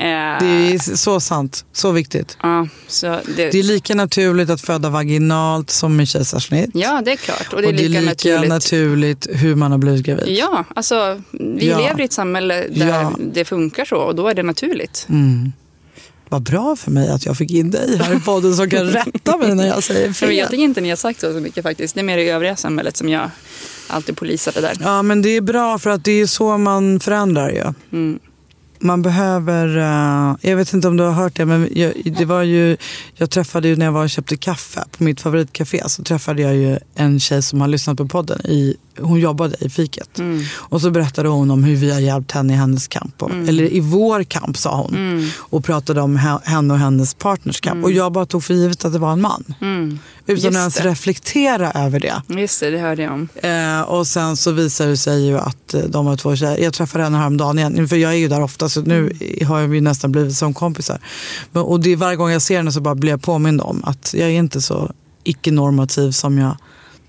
Eh, Det är så sant. Så viktigt. ja, så det, Det är lika naturligt att föda vaginalt som med kejsarsnitt. ja, det är klart. Och det är och det är lika, lika naturligt. naturligt hur man har blivit gravid. Ja, alltså vi Ja. lever i ett samhälle där Ja. det funkar så och då är det naturligt. Vad bra för mig att jag fick in dig här i podden som kan rätta mig när jag säger fel. jag tycker inte ni har sagt så, så mycket faktiskt. Det är mer i övriga samhället som jag alltid polisar det där. Ja, men det är bra för att det är så man förändrar ju man behöver, uh, jag vet inte om du har hört det, men jag, det var ju, jag träffade ju när jag var och köpte kaffe på mitt favoritcafé så träffade jag ju en tjej som har lyssnat på podden. I, hon jobbade i fiket. Mm. Och så berättade hon om hur vi har hjälpt henne i hennes kamp. Och, Mm. Eller i vår kamp sa hon. Och pratade om he- henne och hennes partners kamp. Och jag bara tog för givet att det var en man. Utan Mm. Just att ens det. reflektera över det. Just det, det hörde jag om. Eh, och sen så visar det sig ju att eh, de var två tjejer. Jag träffade henne häromdagen igen, för jag är ju där ofta så nu har vi nästan blivit som kompisar. Men, och det varje gång jag ser henne så bara blir jag påmind om att jag är inte så icke-normativ som jag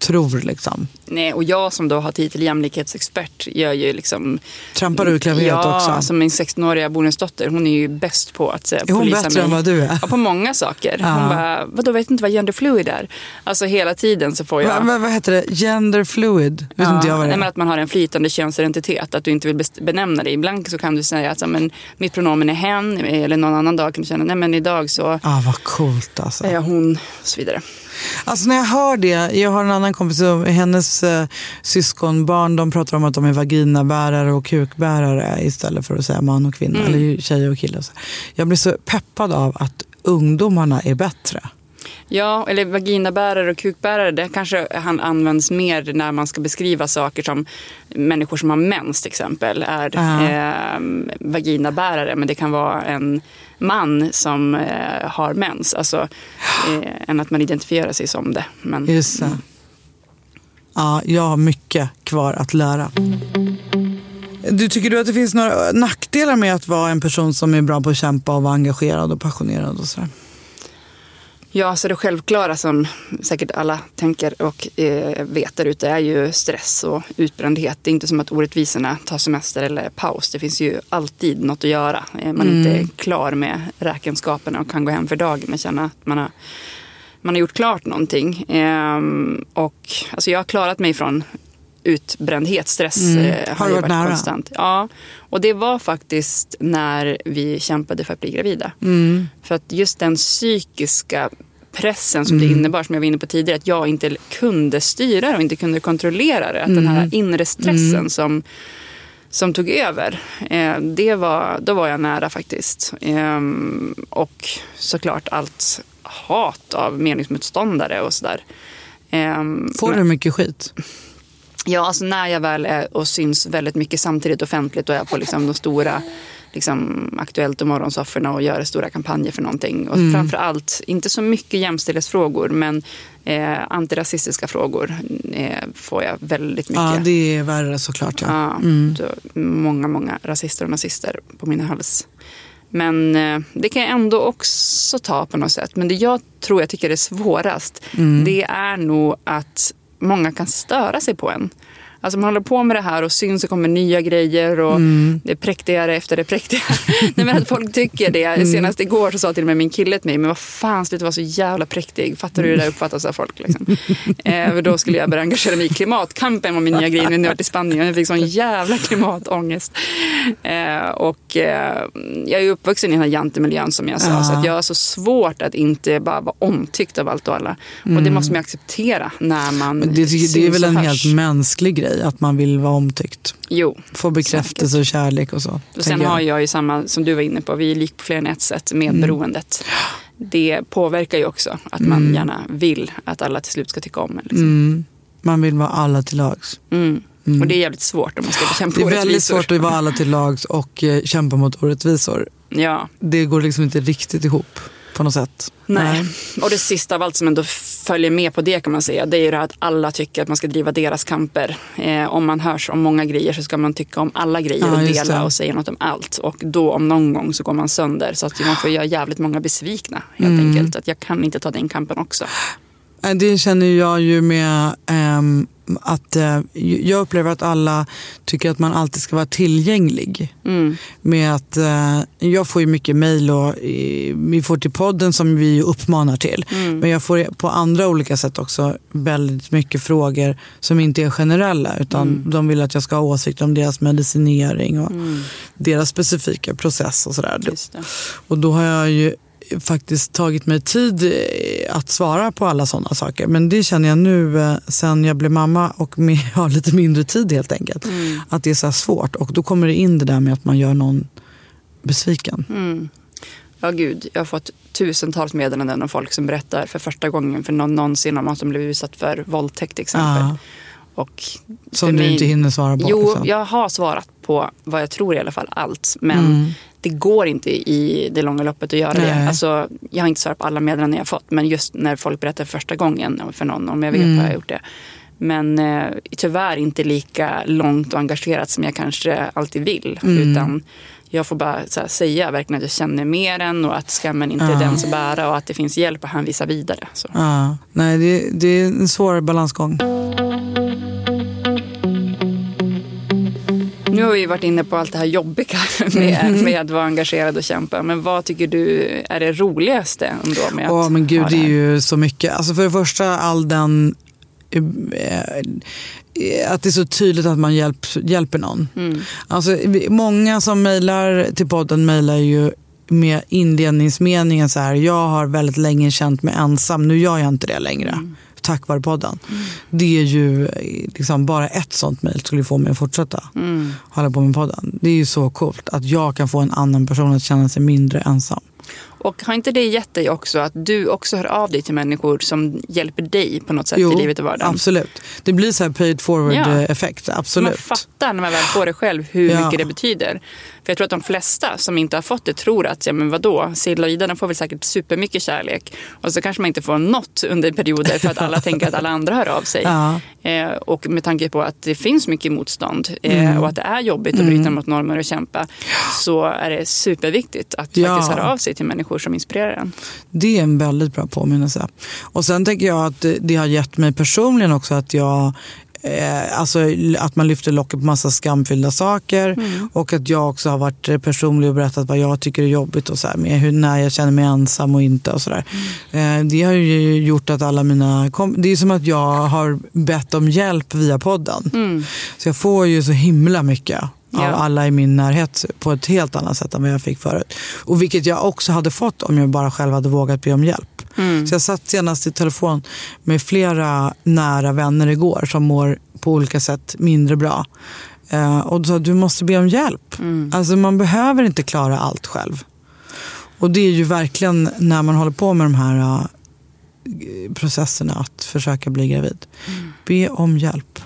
tror. Liksom. Nej, och jag som då har titel jämlikhetsexpert gör ju liksom... Trampar du i klaveret ja, också? alltså min 16-åriga bonusdotter, hon är ju bäst på att eh, Är hon polisa bättre mig. än vad du är? Ja, på många saker. Ja. Hon bara, vadå vet inte vad gender fluid är? Alltså hela tiden så får jag... Va, va, vad heter det? Gender fluid? Vet inte jag vad det nej, är. men att man har en flytande könsidentitet, att du inte vill benämna det. Ibland så kan du säga att ja, men, mitt pronomen är hen, eller någon annan dag kan du säga nej men idag så Ah, vad coolt alltså. är jag hon och så vidare. Alltså när jag hör det, jag har en annan kompis, hennes eh, syskonbarn, de pratar om att de är vaginabärare och kukbärare istället för att säga man och kvinna, eller tjej och kille. och så. Jag blir så peppad av att ungdomarna är bättre. Ja, eller vaginabärare och kukbärare, det kanske han används mer när man ska beskriva saker som människor som har mens till exempel är Ja. eh, vaginabärare. Men det kan vara en man som eh, har mens. Alltså, eh, än att man identifierar sig som det. Men, Just det. Ja, jag har mycket kvar att lära. Du, tycker du att det finns några nackdelar med att vara en person som är bra på att kämpa och vara engagerad och passionerad och sådär? Ja, så det självklara som säkert alla tänker och eh, vet där ute är ju stress och utbrändhet. Det är inte som att orättvisorna tar semester eller paus. Det finns ju alltid något att göra. Eh, man är inte klar med räkenskaperna och kan gå hem för dagen men känna att man har, man har gjort klart någonting. Ehm, och alltså jag har klarat mig från utbrändhet, stress. eh, Har ju varit nära? Konstant. Ja, och det var faktiskt när vi kämpade för att bli gravida. Mm. För att just den psykiska pressen som det Mm. innebar, som jag var inne på tidigare, att jag inte kunde styra det och inte kunde kontrollera det. Att den Mm. här inre stressen som, som tog över, eh, det var, då var jag nära faktiskt. Ehm, och såklart allt hat av meningsmotståndare och sådär. Ehm, Får men- du mycket skit? Ja, alltså när jag väl är och syns väldigt mycket samtidigt offentligt och är på liksom de stora liksom, Aktuellt och morgonsofforna och gör stora kampanjer för någonting. Och Mm. framför allt, inte så mycket jämställdhetsfrågor, men eh, antirasistiska frågor eh, får jag väldigt mycket. Ja, det är värre såklart. Ja. Ja, då, många, många rasister och nazister på min hals. Men eh, det kan jag ändå också ta på något sätt. Men det jag tror jag tycker är svårast, det är nog att många kan störa sig på en. Alltså man håller på med det här och syns och kommer nya grejer och det är präktigare efter det präktiga. Nej men att folk tycker det. Senast igår så sa till och med min kille till mig, men vad fan sluta vara så jävla präktig. Fattar du hur det där uppfattas av folk? Liksom? Eh, då skulle jag börja engagera mig i klimatkampen var min nya grej. Nu när jag varit i Spanien jag fick sån jävla klimatångest. Eh, och eh, jag är uppvuxen i den här jantemiljön som jag sa. Ja. Så att jag har så svårt att inte bara vara omtyckt av allt och alla. Och det måste man acceptera när man Men det, det är syns väl en helt mänsklig grej att man vill vara omtyckt. Jo. Få bekräftelse och kärlek och så. Och sen jag. har jag ju samma som du var inne på, vi är lik på fler än ett sätt med Mm. beroendet. Det påverkar ju också att man Mm. gärna vill att alla till slut ska tycka om en. Liksom. Man vill vara alla till lags. Mm. Och det är jävligt svårt om man ska bekämpa Det är väldigt orättvisor. svårt att vara alla till lags och eh, kämpa mot orättvisor. Ja, Det går liksom inte riktigt ihop på något sätt. nej. Och det sista av allt som ändå följer med på det kan man säga, det är ju det här att alla tycker att man ska driva deras kamper. Eh, om man hörs om många grejer så ska man tycka om alla grejer Ja, och dela det. och säga något om allt. Och då om någon gång så går man sönder så att man får göra jävligt många besvikna helt Mm. enkelt. Att jag kan inte ta den kampen också. Det känner jag ju med ehm, att eh, jag upplever att alla tycker att man alltid ska vara tillgänglig. Mm. Med att eh, jag får ju mycket mejl och vi får till podden som vi uppmanar till. Mm. Men jag får på andra olika sätt också väldigt mycket frågor som inte är generella utan Mm. de vill att jag ska ha åsikter om deras medicinering och deras specifika process och sådär. Och då har jag ju faktiskt tagit mig tid eh, att svara på alla sådana saker. Men det känner jag nu eh, sen jag blev mamma och med, har lite mindre tid helt enkelt. Att det är så svårt. Och då kommer det in det där med att man gör någon besviken. Mm. Ja, gud. Jag har fått tusentals meddelanden av folk som berättar för första gången för någon någonsin om att de blev utsatt för våldtäkt till exempel. Ja. Och Som du mig- inte hinner svara på. Jo, liksom. jag har svarat på vad jag tror i alla fall allt. Men Mm. Det går inte i det långa loppet att göra Nej. det. Alltså, jag har inte svarat på alla meddelanden jag har fått. Men just när folk berättar för första gången för någon, om jag vet Mm. har jag gjort det. Men eh, tyvärr inte lika långt och engagerat som jag kanske alltid vill. Mm. Utan jag får bara här, säga verkligen att jag känner mer än och att skammen inte är den som bära och att det finns hjälp att hänvisa vidare. Så. Ja, nej, det, det är en svår balansgång. Nu har vi varit inne på allt det här jobbiga med, med att vara engagerad och kämpa. Men vad tycker du är det roligaste ändå med att Åh men gud, det är ju så mycket. Alltså för det första all den... eh, Att det är så tydligt att man hjälp, hjälper någon. Mm. Alltså, många som mejlar till podden mejlar ju med inledningsmeningen så här. Jag har väldigt länge känt mig ensam, nu gör jag inte det längre. Mm. Tack vare podden. Det är ju liksom bara ett sånt mejl skulle få mig att fortsätta Mm. hålla på med podden. Det är ju så coolt att jag kan få en annan person att känna sig mindre ensam. Och har inte det gett dig också att du också hör av dig till människor som hjälper dig på något sätt i livet och vardagen? absolut. Det blir så här paid forward Ja. effekt. Absolut. Man fattar när man väl får det själv hur Ja. mycket det betyder. För jag tror att de flesta som inte har fått det tror att, ja men vadå, Silla och Ida de får väl säkert supermycket kärlek. Och så kanske man inte får något under perioder för att alla tänker att alla andra hör av sig. Ja. Eh, och med tanke på att det finns mycket motstånd eh, Mm. och att det är jobbigt att bryta mot normer och kämpa. Så är det superviktigt att Ja. faktiskt höra av sig till människor som inspirerar en. Det är en väldigt bra påminnelse. Och sen tänker jag att det, det har gett mig personligen också att jag Eh, alltså att man lyfter locket på massa skamfyllda saker Mm. och att jag också har varit eh, personlig och berättat vad jag tycker är jobbigt och så här, med hur, när jag känner mig ensam och inte och sådär. Mm. Eh, det har ju gjort att alla mina det är som att jag har bett om hjälp via podden. Så jag får ju så himla mycket av Ja. alla i min närhet på ett helt annat sätt än vad jag fick förut. Och vilket jag också hade fått om jag bara själv hade vågat be om hjälp. Så jag satt senast i telefon med flera nära vänner igår som mår på olika sätt mindre bra. Eh, och sa du måste be om hjälp. Alltså man behöver inte klara allt själv. Och det är ju verkligen när man håller på med de här eh, processerna att försöka bli gravid. Be om hjälp.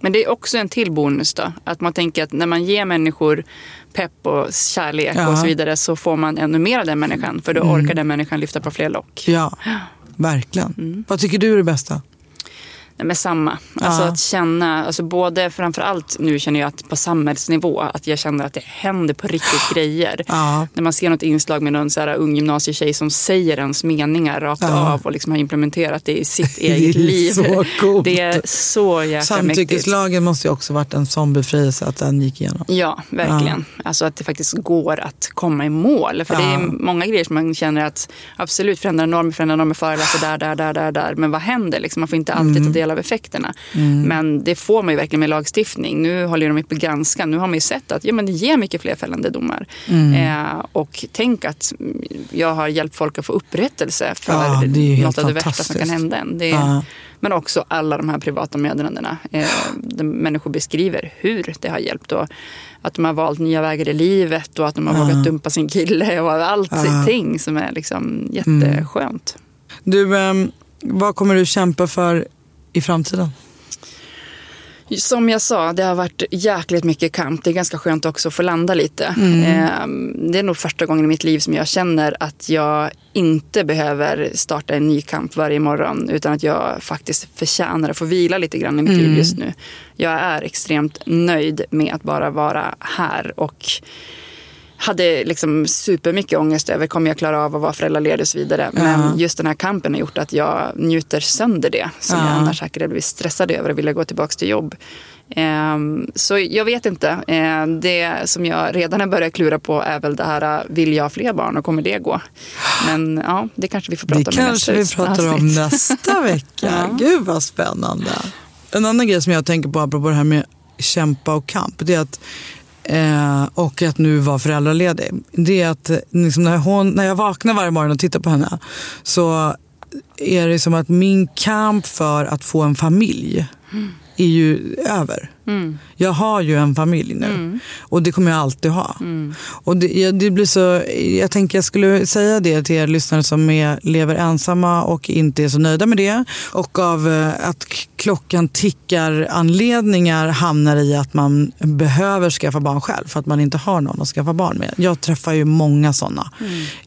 Men det är också en till bonus då. Att man tänker att när man ger människor pepp och kärlek Ja. och så vidare så får man ännu mer av den människan. För då orkar den människan lyfta på fler lock. Ja, verkligen. Vad tycker du är det bästa? Men samma. Alltså Ja. att känna, alltså både framförallt nu känner jag att på samhällsnivå att jag känner att det händer på riktigt grejer. Ja. När man ser något inslag med någon så här ung gymnasietjej som säger ens meningar rakt Ja. av och liksom har implementerat det i sitt Det eget liv. så coolt. Det är så jäkla mäktigt. Samtyckeslagen måste ju också varit en sån befrielse att den gick igenom. Ja, verkligen. Alltså att det faktiskt går att komma i mål. För det är många grejer som man känner att absolut förändra normer, förändra normer, föreläsa där, där, där, där, där. Men vad händer? Liksom, man får inte alltid Mm. ta del av effekterna. Men det får man ju verkligen med lagstiftning. Nu håller de på att granska. Nu har man ju sett att ja, men det ger mycket fler fällande domar. Mm. Eh, och tänk att mm, jag har hjälpt folk att få upprättelse för Ja, det är ju helt något av det värsta som kan hända en. Det är, Ja. Men också alla de här privata meddelandena. Eh, där människor beskriver hur det har hjälpt. Och att de har valt nya vägar i livet och att de har vågat dumpa sin kille och allting som är liksom jätteskönt. Du, ehm, vad kommer du kämpa för i framtiden? Som jag sa, det har varit jäkligt mycket kamp. Det är ganska skönt också att få landa lite. Eh, Det är nog första gången i mitt liv som jag känner att jag inte behöver starta en ny kamp varje morgon. Utan att jag faktiskt förtjänar att få vila lite grann i mitt liv just nu. Jag är extremt nöjd med att bara vara här. Och hade liksom supermycket ångest över kommer jag klara av att vara föräldraledig och så vidare. Men just den här kampen har gjort att jag njuter sönder det. Som Ja. jag annars säkert hade blivit stressad över och ville gå tillbaka till jobb. Ehm, så jag vet inte. Ehm, det som jag redan har börjat klura på är väl det här, vill jag ha fler barn och kommer det gå? Men ja, det kanske vi får prata Det om i kanske nästa vi pratar om nästa vecka. Ja. Gud vad spännande. En annan grej som jag tänker på apropå det här med kämpa och kamp. Det är att, eh, och att nu vara föräldraledig. Det är att liksom när, hon, när jag vaknar varje morgon och tittar på henne så är det som att min kamp för att få en familj mm är ju över. Mm. Jag har ju en familj nu och det kommer jag alltid ha. Mm. Och det, jag- det blir så, jag tänker jag skulle säga det till er lyssnare som är, lever ensamma och inte är så nöjda med det. Och av eh, att klockan tickar anledningar hamnar i att man behöver skaffa barn själv för att man inte har någon att skaffa barn med. Jag träffar ju många sådana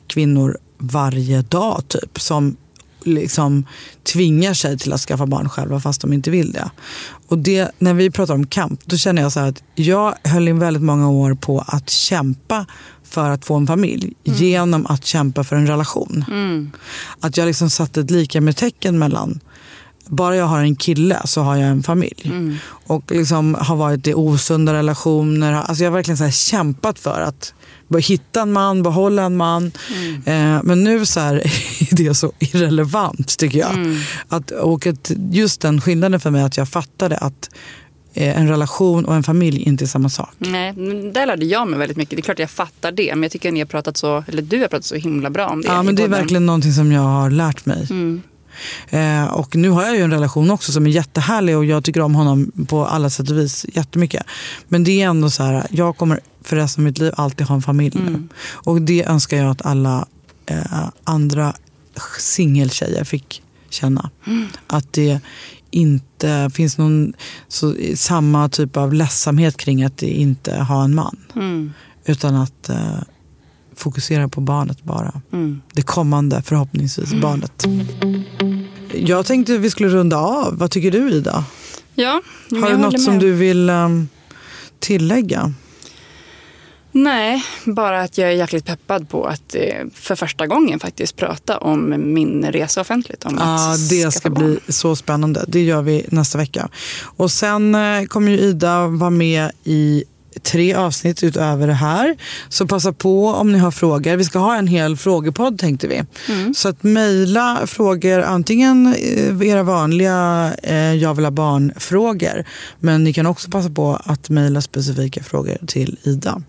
kvinnor varje dag typ som liksom tvingar sig till att skaffa barn själva fast de inte vill det. Och det, när vi pratar om kamp, då känner jag så här att jag höll in väldigt många år på att kämpa för att få en familj genom att kämpa för en relation. Att jag liksom satte ett lika med tecken mellan bara jag har en kille så har jag en familj. Och liksom har varit i osunda relationer. Alltså jag har verkligen så kämpat för att hitta en man, behålla en man. Eh, men nu så här, är det så irrelevant tycker jag. Att, och att just den skillnaden för mig att jag fattade att eh, en relation och en familj inte är samma sak. Nej, där lärde jag mig väldigt mycket. Det är klart jag fattar det, men jag tycker att ni har pratat så, eller du har pratat så himla bra om det. Ja, men det är verkligen någonting som jag har lärt mig. Eh, och nu har jag ju en relation också som är jättehärlig och jag tycker om honom på alla sätt och vis jättemycket. Men det är ändå så här, jag kommer för resten av mitt liv alltid ha en familj nu. Och det önskar jag att alla eh, andra singeltjejer fick känna. Att det inte finns någon så, samma typ av ledsamhet kring att inte ha en man. Utan att eh, fokusera på barnet bara. Det kommande, förhoppningsvis, barnet. Jag tänkte vi skulle runda av. Vad tycker du Ida? Ja, Har du något som du vill um, tillägga? Nej, bara att jag är jäkligt peppad på att eh, för första gången faktiskt prata om min resa offentligt. Om Ja, att det ska barn. bli så spännande. Det gör vi nästa vecka. Och sen eh, kommer ju Ida vara med i tre avsnitt utöver det här. Så passa på om ni har frågor. Vi ska ha en hel frågepodd tänkte vi. Så att mejla frågor, antingen eh, era vanliga eh, jag vill ha barn-frågor. Men ni kan också passa på att mejla specifika frågor till Ida.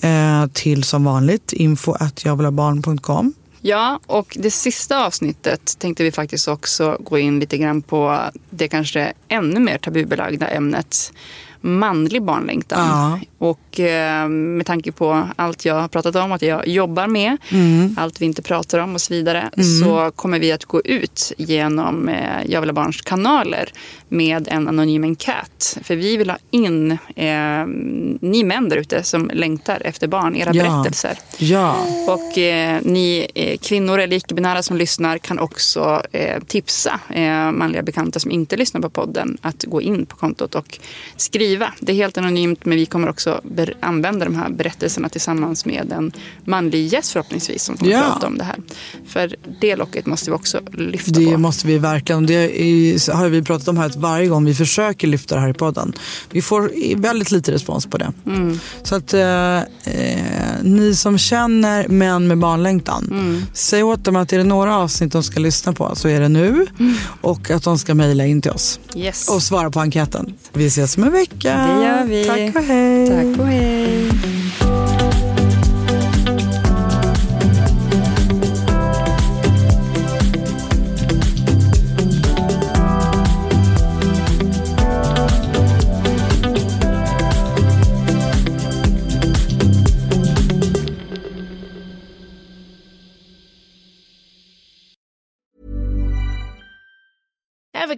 Eh, till som vanligt info att jag vill ha barn.com. Ja, och det sista avsnittet tänkte vi faktiskt också gå in lite grann på det kanske ännu mer tabubelagda ämnet manlig barnlängtan. Ja. Och eh, med tanke på allt jag har pratat om, att jag jobbar med, allt vi inte pratar om och så vidare, så kommer vi att gå ut genom eh, Jag vill ha barns kanaler med en anonym enkät. För vi vill ha in eh, ni män där ute som längtar efter barn, era Ja. berättelser. Ja. Och eh, ni eh, kvinnor eller icke-binära som lyssnar kan också eh, tipsa eh, manliga bekanta som inte lyssnar på podden att gå in på kontot och skriva. Det är helt anonymt men vi kommer också använda de här berättelserna tillsammans med en manlig gäst förhoppningsvis som kommer Ja. prata om det här. För det locket måste vi också lyfta Det på. måste vi verkligen. Det är, har vi pratat om här varje gång vi försöker lyfta det här i podden. Vi får väldigt lite respons på det. Så att eh, eh, ni som känner män med barnlängtan. Säg åt dem att är det några avsnitt de ska lyssna på så är det nu. Och att de ska mejla in till oss. Yes. Och svara på enkäten. Vi ses om en vecka. Det gör vi. Tack och hej. Tack och hej.